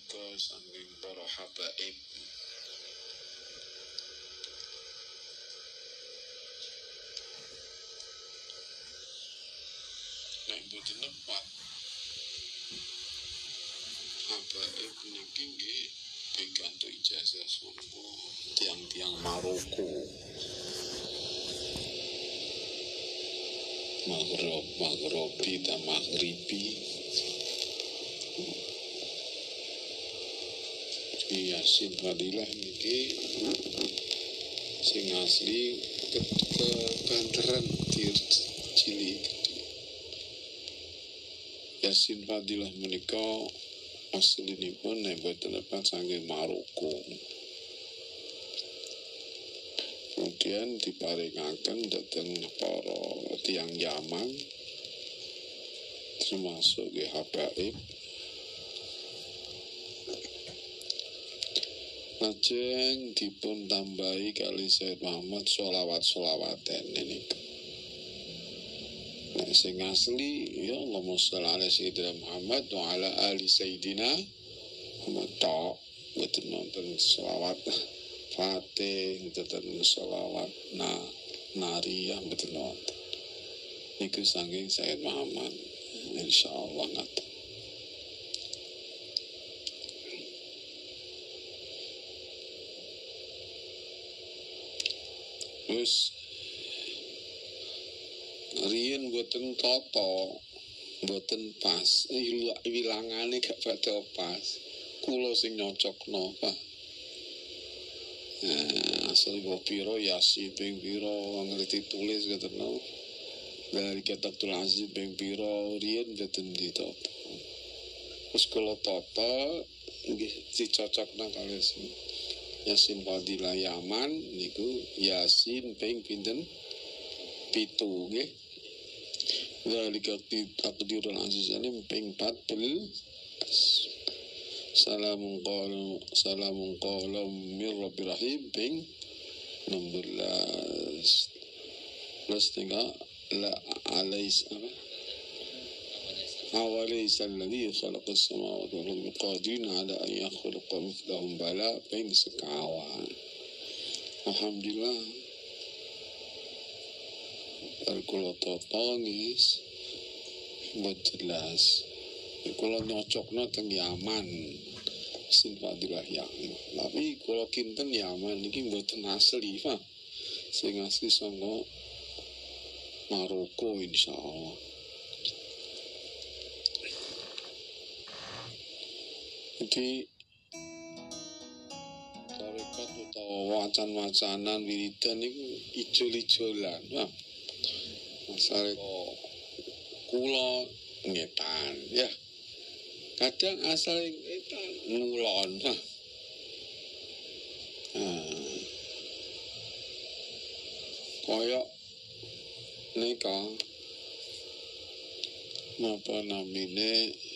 menika saking para habaib. Nek mboten nepat habaib niki nggih pikantuk ijazah sangka tiang-tiang Maroko. Maghrib, Maghribi dan Maghribi Yasin Fadilah niki sing asli ke, ke Banteran tir cilik. Yasin Fadilah menika aslinipun boten lepas saking Maroko kemudian diparingaken dateng para tiang Yaman termasuk Habaib Lajeng dipun tambahi kali Said Muhammad sholawat sholawaten ini. Nah, sing asli ya Allahumma sholli ala Sayyidina Muhammad wa ala ali Sayyidina Muhammad tok mboten nonton sholawat Fatih mboten sholawat na nariyah mboten nonton. Niku saking Sayyid Muhammad insyaallah ngaten. Wis riyen mboten toto mboten pas. Wilangane gak padha pas. Kula sing nyocokno, no pa eh, Asal ibu piro Yasi ping piro Ngerti tulis gitu no. Dari ketak tulasi ping piro Rian boten di toto Terus kulo toto Dicocok no kali Yasin Fadilah Yaman niku Yasin ping pinten? Pitu nggih. Zalika takdirul aziz alim ping 14 Salamun qalam salamun qalam min rabbir rahim ping 16 Terus tinggal la alais apa أوليس الذي خلق السماوات والأرض قادر على أن يخلق مثلهم بلا بين sekawan Alhamdulillah Kalau toto guys Buat jelas Kalau nyocoknya teng Yaman Sin Fadilah Yaman Tapi kalau kinten Yaman Ini buatan asli Pak Sing asli sama Maroko insya Allah Jadi tarekat utawa wacan-wacanan wiridan itu ijol-ijolan. Nah, masalah kula ngetan ya. Kadang asal ngetan ngulon. Nah. nah. Koyok nika apa namanya uh,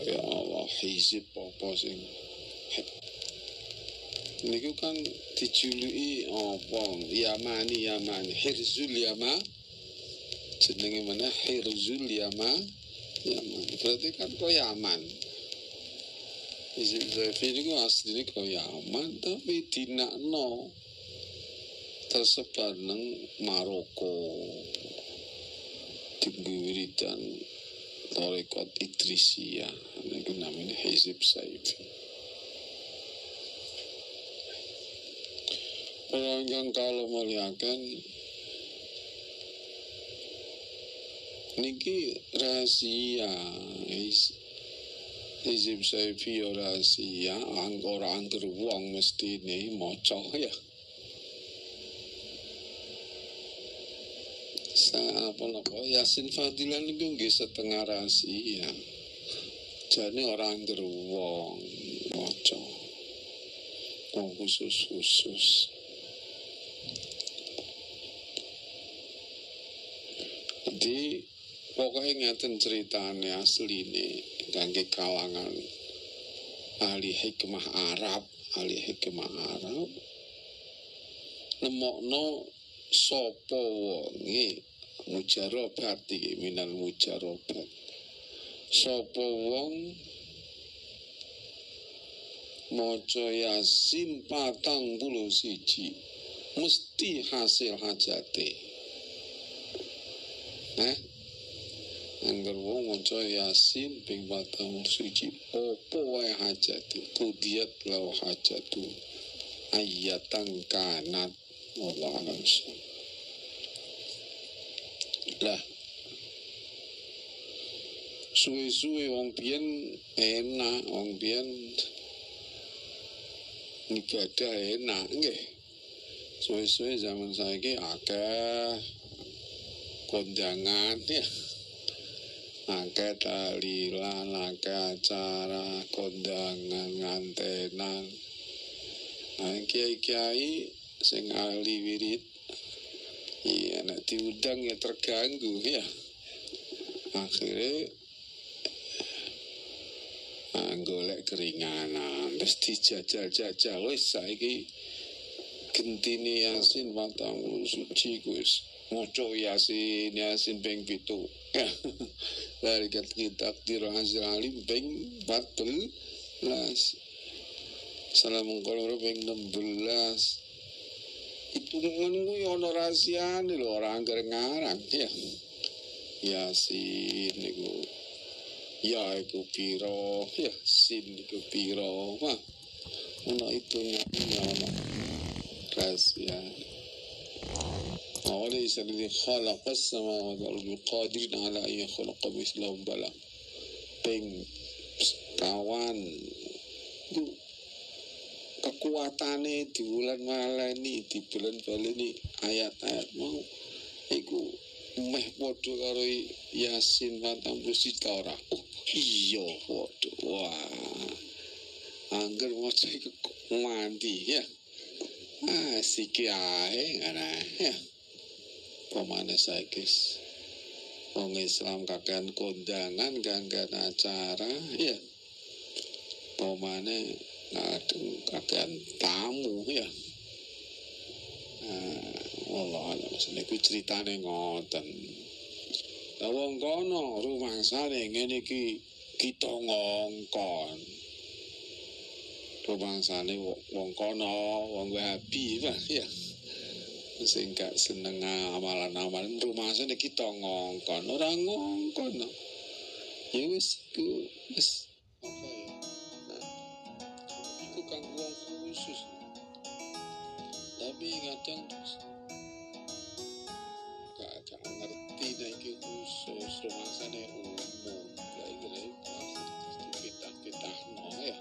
ya Allah hizib apa sing niku kan dijuluki apa? Yamani Yamani. Hirzul Yama. Jenenge mana Hirzul Yama. Yaman berarti kan kok Yaman. Hizib Zafi niku asline kok Yaman tapi dinakno tersebar nang Maroko tinggi wiridan Torekot Idrisia itu namanya Hizib Saif Pelanggan kalau melihatkan Niki rahasia. Hizib Saifi rahasia. Angkor angker wong mesti ini mocok ya apa apa Yasin Fadilah niku nggih setengah rahasia. Jane orang geruwong maca. Wong khusus-khusus. Jadi pokoknya ngeten asli ini kangge kalangan ahli hikmah Arab ahli hikmah Arab nemokno sapa wonge mujarobat iki minal mujarobat sapa wong maca yasin patang puluh siji mesti hasil hajate. Eh? Angger wong maca Yasin ping 41 apa wae hajate? Kudiat lau hajatu ayatan kanat wallah alam lah. Suwe-suwe wong biyen enak wong biyen ibadah enak nggih. Suwe-suwe zaman saiki akeh kondangan ya. Akeh talilan akeh acara kondangan ngantenan. Nah kiai-kiai sing ahli wirid iya nek diundang ya terganggu ya. Akhirnya ah, golek keringanan terus dijajal-jajal. Wis saiki gentine yasin patang suci kuis maca yasin yasin ping pitu. Dari kita takdir hasil alim ping 14 salah mengkolor ping 16 hitungan kuwi ana rahasiane lho ora angger ngarang ya yasin niku ya iku piro ya sin iku piro wah ono hitungannya ono rahasia وليس الذي خلق السماوات والأرض قادر على أن يخلق مثلهم بلا ping kawan itu kekuatannya di bulan malani di bulan baleni ayat-ayat mau. Iku meh podo karo Yasin puluh sita ora? Oh iya podo wah. Angger maca iku mandi ya. Ah siki ae ngana ya. Pemane saiki wong Islam kakean kondangan ganggan acara ya ngadeng kakean tamu ya. Nah, Allah alam niku ceritane ngoten. Wong kono rumangsane ngene iki kita ngongkon. Rumangsane wong kono wong Wahabi Pak ya. Sing gak seneng amalan-amalan rumah sana kita ngongkon. Orang ngongkon ya wis wis. Apa iku kan wong khusus tapi kadang gak gak ngerti iki khusus rumah sana umum iki lah dipitah-pitah no ya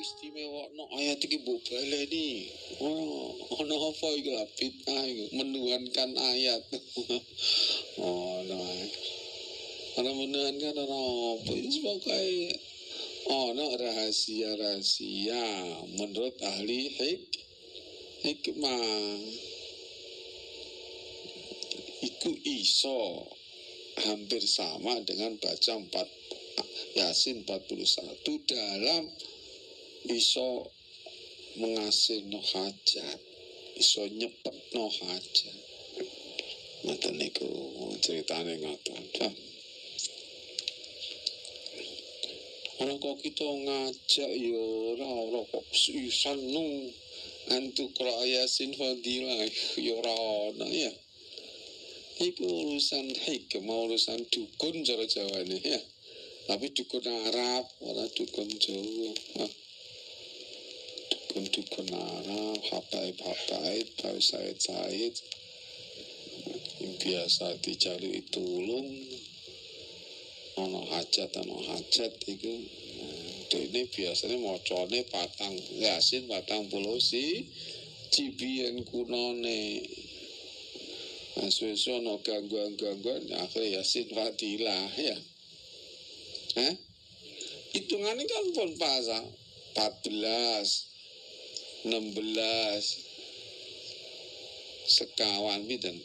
istimewa no ayat iki mbok baleni oh ono apa iku lah fitnah iku menuhankan ayat oh no ana menuhankan ana apa? Itu pokoknya ono rahasia-rahasia menurut ahli hik hikmah. Iku iso hampir sama dengan baca 4 Yasin 41 dalam iso mengasilno hajat iso nyepetno hajat. Ngoten niku ceritane ngoten kok kita ngajak ya ora ora kok seneng antu yasin fadilah ya ora ana ya. Iku urusan hikmah urusan dukun cara jawane ya. Tapi dukun Arab ora dukun Jawa ah. dukun-dukun Arab, habaib-habaib, tahu said-said. Yang biasa dicari tulung ono hajat ono hajat itu nah, ini biasanya mocone patang yasin patang puluh si cibian kunone. Suwe-suwe ono gangguan-gangguan akhirnya yasin fadilah ya. Eh hitungannya kan pun pasang 14 16 sekawan pinten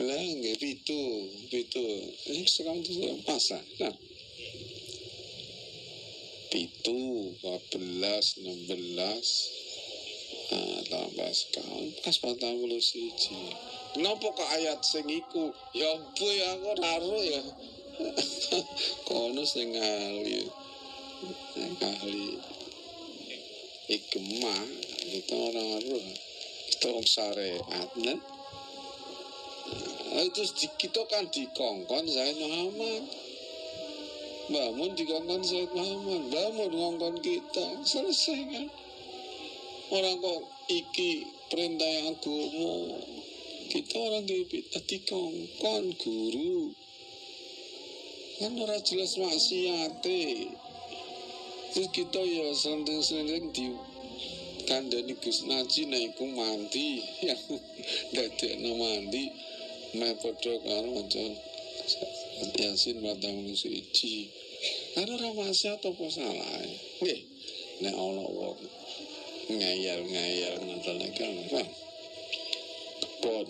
lah nggih pitu pitu. Ini sekarang itu pasan nah. Pitu 14 16 Ah, tambah sekawan pas patang puluh siji. Kenapa kok ayat sing iku? Ya bu ya aku raro ya. Kono sing ahli. Sing ahli ikemah kita orang roh kita orang syariat nah itu kita kan dikongkon Zaid Muhammad. Bangun dikongkon Zaid Muhammad. Bangun ngongkon kita. Selesai kan? Orang kok iki perintah yang agama. Kita orang kita dikongkon guru. Kan ora jelas maksiate terus kita ya selendeng-selendeng di kandani Gus Naji nah iku mandi. Yang dadekno mandi mah padha karo yasin batang siji karo ora maksiat apa salah nggih nek ana wong ngayal-ngayal ngendel kan pon